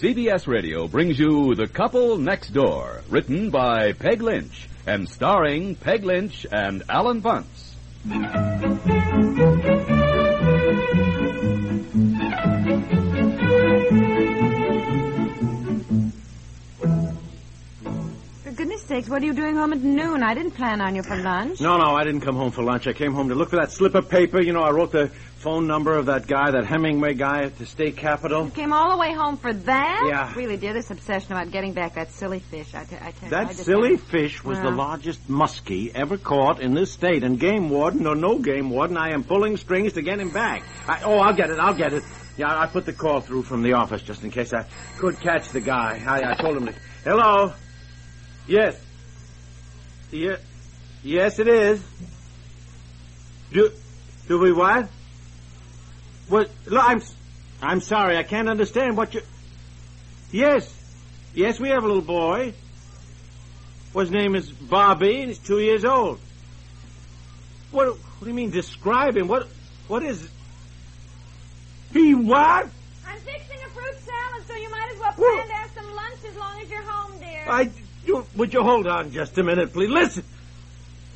CBS Radio brings you The Couple Next Door, written by Peg Lynch and starring Peg Lynch and Alan Bunce. Goodness sakes, what are you doing home at noon? I didn't plan on you for lunch. No, no, I didn't come home for lunch. I came home to look for that slip of paper. You know, I wrote the phone number of that guy, that Hemingway guy at the state capitol. You came all the way home for that? Yeah. Really, dear, this obsession about getting back that silly fish. I, t- I tell you, I That just silly can't- fish was the uh-huh. largest muskie ever caught in this state, and game warden or no game warden, I am pulling strings to get him back. I, oh, I'll get it, I'll get it. Yeah, I put the call through from the office just in case I could catch the guy. I, I told him to. Hello. Yes. Yeah. Yes, it is. Do do we what? What? Look, I'm I'm sorry, I can't understand what you. Yes, yes, we have a little boy. Well, his name is Bobby, and he's two years old. What? What do you mean? Describe him. What? What is? He what? I'm fixing a fruit salad, so you might as well Well- plan to have some lunch as long as you're home, dear. I. You, would you hold on just a minute, please? Listen.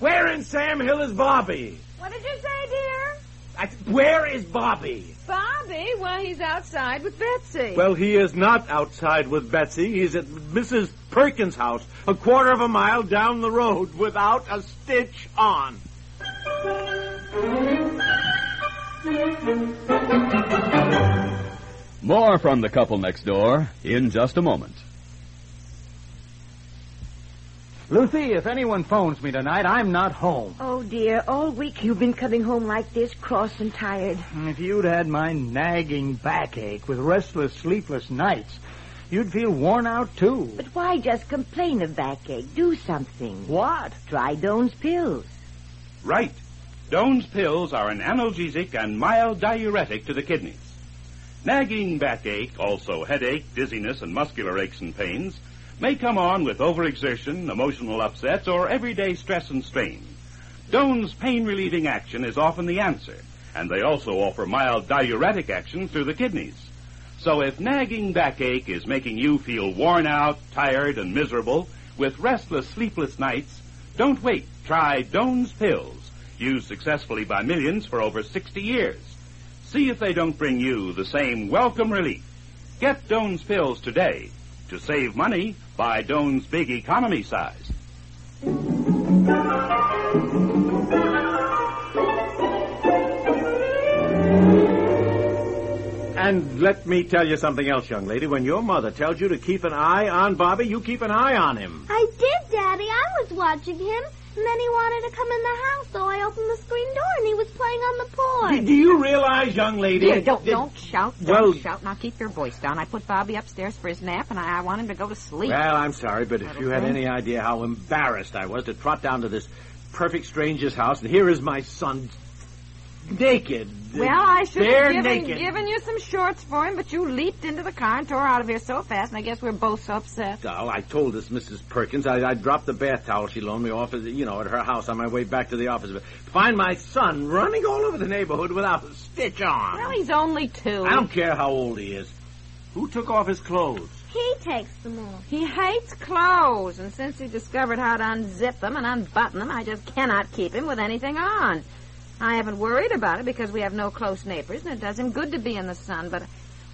Where in Sam Hill is Bobby? What did you say, dear? I, where is Bobby? Bobby? Well, he's outside with Betsy. Well, he is not outside with Betsy. He's at Mrs. Perkins' house, a quarter of a mile down the road, without a stitch on. More from The Couple Next Door in just a moment. Lucy, if anyone phones me tonight, I'm not home. Oh, dear. All week you've been coming home like this, cross and tired. If you'd had my nagging backache with restless, sleepless nights, you'd feel worn out, too. But why just complain of backache? Do something. What? Try Doan's pills. Right. Doan's pills are an analgesic and mild diuretic to the kidneys. Nagging backache, also headache, dizziness, and muscular aches and pains, may come on with overexertion, emotional upsets, or everyday stress and strain. Doan's pain relieving action is often the answer, and they also offer mild diuretic action through the kidneys. So if nagging backache is making you feel worn out, tired, and miserable with restless, sleepless nights, don't wait. Try Doan's pills, used successfully by millions for over 60 years. See if they don't bring you the same welcome relief. Get Doan's pills today. To save money, buy Doan's big economy size. And let me tell you something else, young lady. When your mother tells you to keep an eye on Bobby, you keep an eye on him. I did, Daddy. I was watching him, and then he wanted to come in the house, so I opened the screen door, and he was playing on the Do, porch. do you realize, young lady? Dear, don't, that- don't shout. Don't Well- shout. Now keep your voice down. I put Bobby upstairs for his nap, and I, I want him to go to sleep. Well, I'm sorry, but if Little you had any idea how embarrassed I was to trot down to this perfect stranger's house, and here is my son naked. Well, I should bare have given, naked. given you some shorts for him, but you leaped into the car and tore out of here so fast, and I guess we're both so upset. Oh, I told this Mrs. Perkins I, I dropped the bath towel she loaned me off, at, you know, at her house on my way back to the office. But find my son running all over the neighborhood without a stitch on. Well, he's only two. I don't care how old he is. Who took off his clothes? He takes them off. He hates clothes, and since he discovered how to unzip them and unbutton them, I just cannot keep him with anything on. I haven't worried about it because we have no close neighbors, and it does him good to be in the sun, but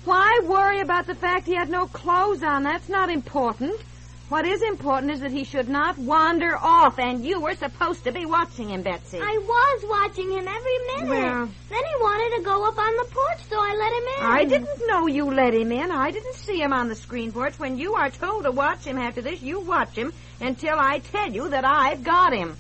why worry about the fact he had no clothes on? That's not important. What is important is that he should not wander off, and you were supposed to be watching him, Betsy. I was watching him every minute. Well- Then he wanted to go up on the porch, so I let him in. I didn't know you let him in. I didn't see him on the screen porch. When you are told to watch him after this, you watch him until I tell you that I've got him.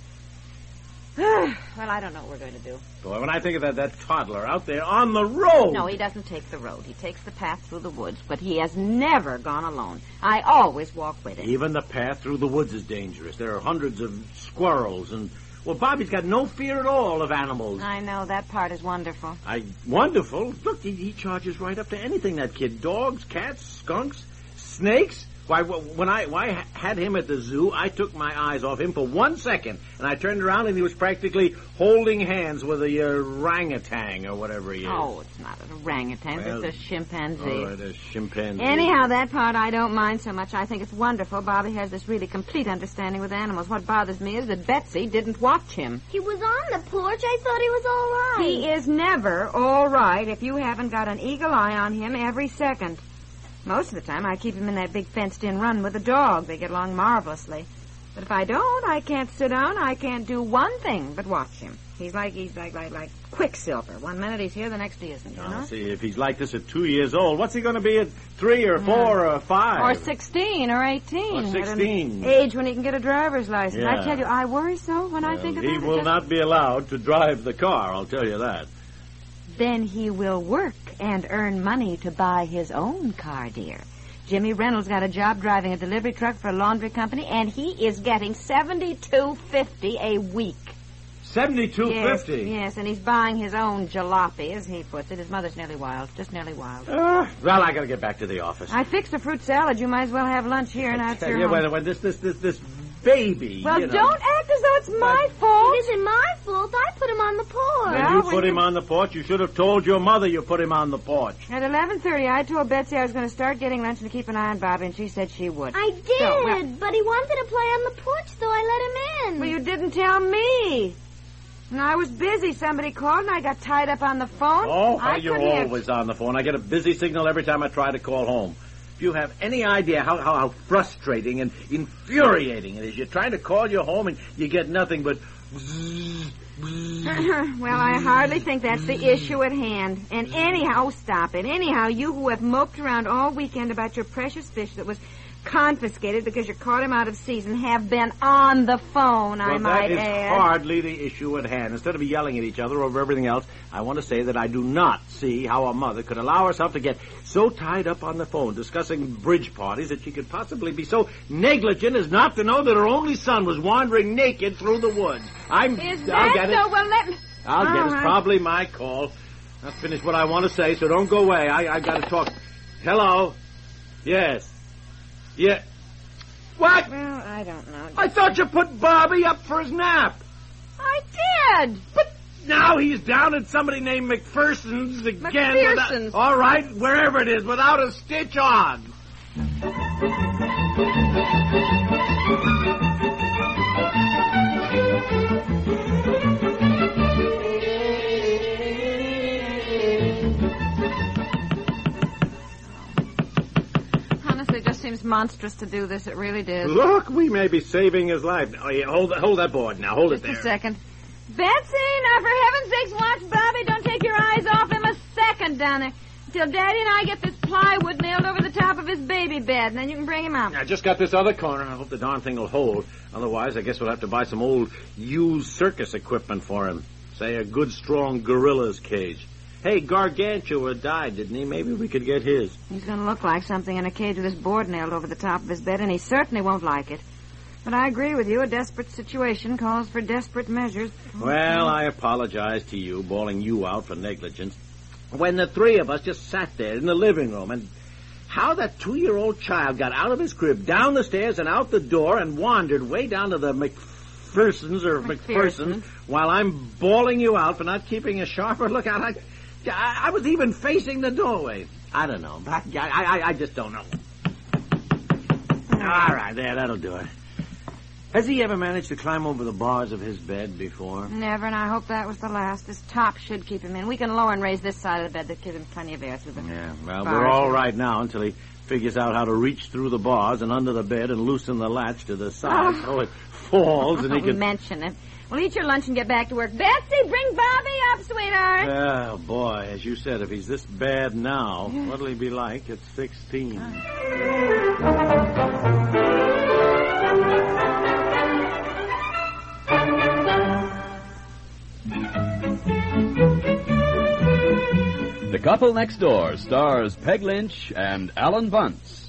well, I don't know what we're going to do. Boy, when I think of that, that toddler out there on the road. No, he doesn't take the road. He takes the path through the woods, but he has never gone alone. I always walk with him. Even the path through the woods is dangerous. There are hundreds of squirrels and. Well, Bobby's got no fear at all of animals. I know that part is wonderful. I wonderful. Look, he, he charges right up to anything. That kid, dogs, cats, skunks, snakes. Why, when I, when I had him at the zoo, I took my eyes off him for one second, and I turned around and he was practically holding hands with a orangutan or whatever he is. Oh, it's not an orangutan. Well, it's a chimpanzee. Oh, it is chimpanzee. Anyhow, that part I don't mind so much. I think it's wonderful. Bobby has this really complete understanding with animals. What bothers me is that Betsy didn't watch him. He was on the porch. I thought he was all right. He is never all right if you haven't got an eagle eye on him every second. Most of the time, I keep him in that big fenced-in run with the dog. They get along marvelously. But if I don't, I can't sit down. I can't do one thing but watch him. He's like he's like like like Quicksilver. One minute he's here, the next he isn't. You Now, know? see, if he's like this at two years old, what's he going to be at three or mm. four or five? Or 16 or 18. Or 16. Age when he can get a driver's license. I tell you, I worry so when I think of it. he will just- not be allowed to drive the car, I'll tell you that. Then he will work and earn money to buy his own car, dear. Jimmy Reynolds got a job driving a delivery truck for a laundry company, and he is getting seventy-two fifty a week. Seventy-two Yes, yes, and he's buying his own jalopy, as he puts it. His mother's nearly wild, just nearly wild. Ah, well, I got to get back to the office. I fixed a fruit salad. You might as well have lunch here, it's your yeah, home. when, when this this this this baby. Well, you know, don't act as though it's my fault. It isn't my fault. I put him on the porch. When Well, you put him on the porch, you should have told your mother you put him on the porch. At 11.30, I told Betsy I was going to start getting lunch and to keep an eye on Bobby, and she said she would. I did, So, well- but he wanted to play on the porch, so I let him in. Well, you didn't tell me. And I was busy. Somebody called, and I got tied up on the phone. Oh, I you're couldn't always on the phone. I get a busy signal every time I try to call home. You have any idea how, how, how frustrating and infuriating it is, you're trying to call your home and you get nothing but. well, I hardly think that's the issue at hand. And anyhow, stop it. Anyhow, you who have moped around all weekend about your precious fish that was confiscated because you caught him out of season have been on the phone, I well, might that is hardly the issue at hand. Instead of yelling at each other over everything else, I want to say that I do not see how a mother could allow herself to get so tied up on the phone discussing bridge parties that she could possibly be so negligent as not to know that her only son was wandering naked through the woods. I'm. Is I'll that get so? it. Well, let me... I'll get All it. It's probably my call. I'll finish what I want to say, so don't go away. I, I got to talk. Hello. Yes. Yeah. What? Well, I don't know. I thought you put Bobby up for his nap. I did. But now he's down at somebody named McPherson's again. McPherson's. without- all right, wherever it is, without a stitch on. It just seems monstrous to do this. It really does. Look, we may be saving his life. Oh, yeah, hold, hold that board now. Hold Just it there. Just a second. Betsy, now for heaven's sakes, watch Bobby. Don't take your eyes off him a second down there. Till Daddy and I get this plywood nailed over the top of his baby bed, and then you can bring him out. I just got this other corner. I hope the darn thing will hold. Otherwise, I guess we'll have to buy some old used circus equipment for him. Say a good, strong gorilla's cage. Hey, Gargantua died, didn't he? Maybe we could get his. He's going to look like something in a cage with his board nailed over the top of his bed, and he certainly won't like it. But I agree with you. A desperate situation calls for desperate measures. Well, I apologize to you, bawling you out for negligence. When the three of us just sat there in the living room and how that two-year-old child got out of his crib, down the stairs and out the door and wandered way down to the McPhersons or McPherson. McPhersons while I'm bawling you out for not keeping a sharper lookout. I, I, I was even facing the doorway. I don't know. I, I, I just don't know. All right, there, that'll do it. Has he ever managed to climb over the bars of his bed before? Never, and I hope that was the last. This top should keep him in. We can lower and raise this side of the bed to give him plenty of air through the... Yeah, well, Bars, we're all right now until he figures out how to reach through the bars and under the bed and loosen the latch to the side ah. Oh. so it falls and he can. Don't can. mention it. Well, eat your lunch and get back to work. Betsy, bring Bobby up, sweetheart. Oh, boy, as you said, if he's this bad now, what'll he be like at 16? Uh. The Couple Next Door stars Peg Lynch and Alan Bunce.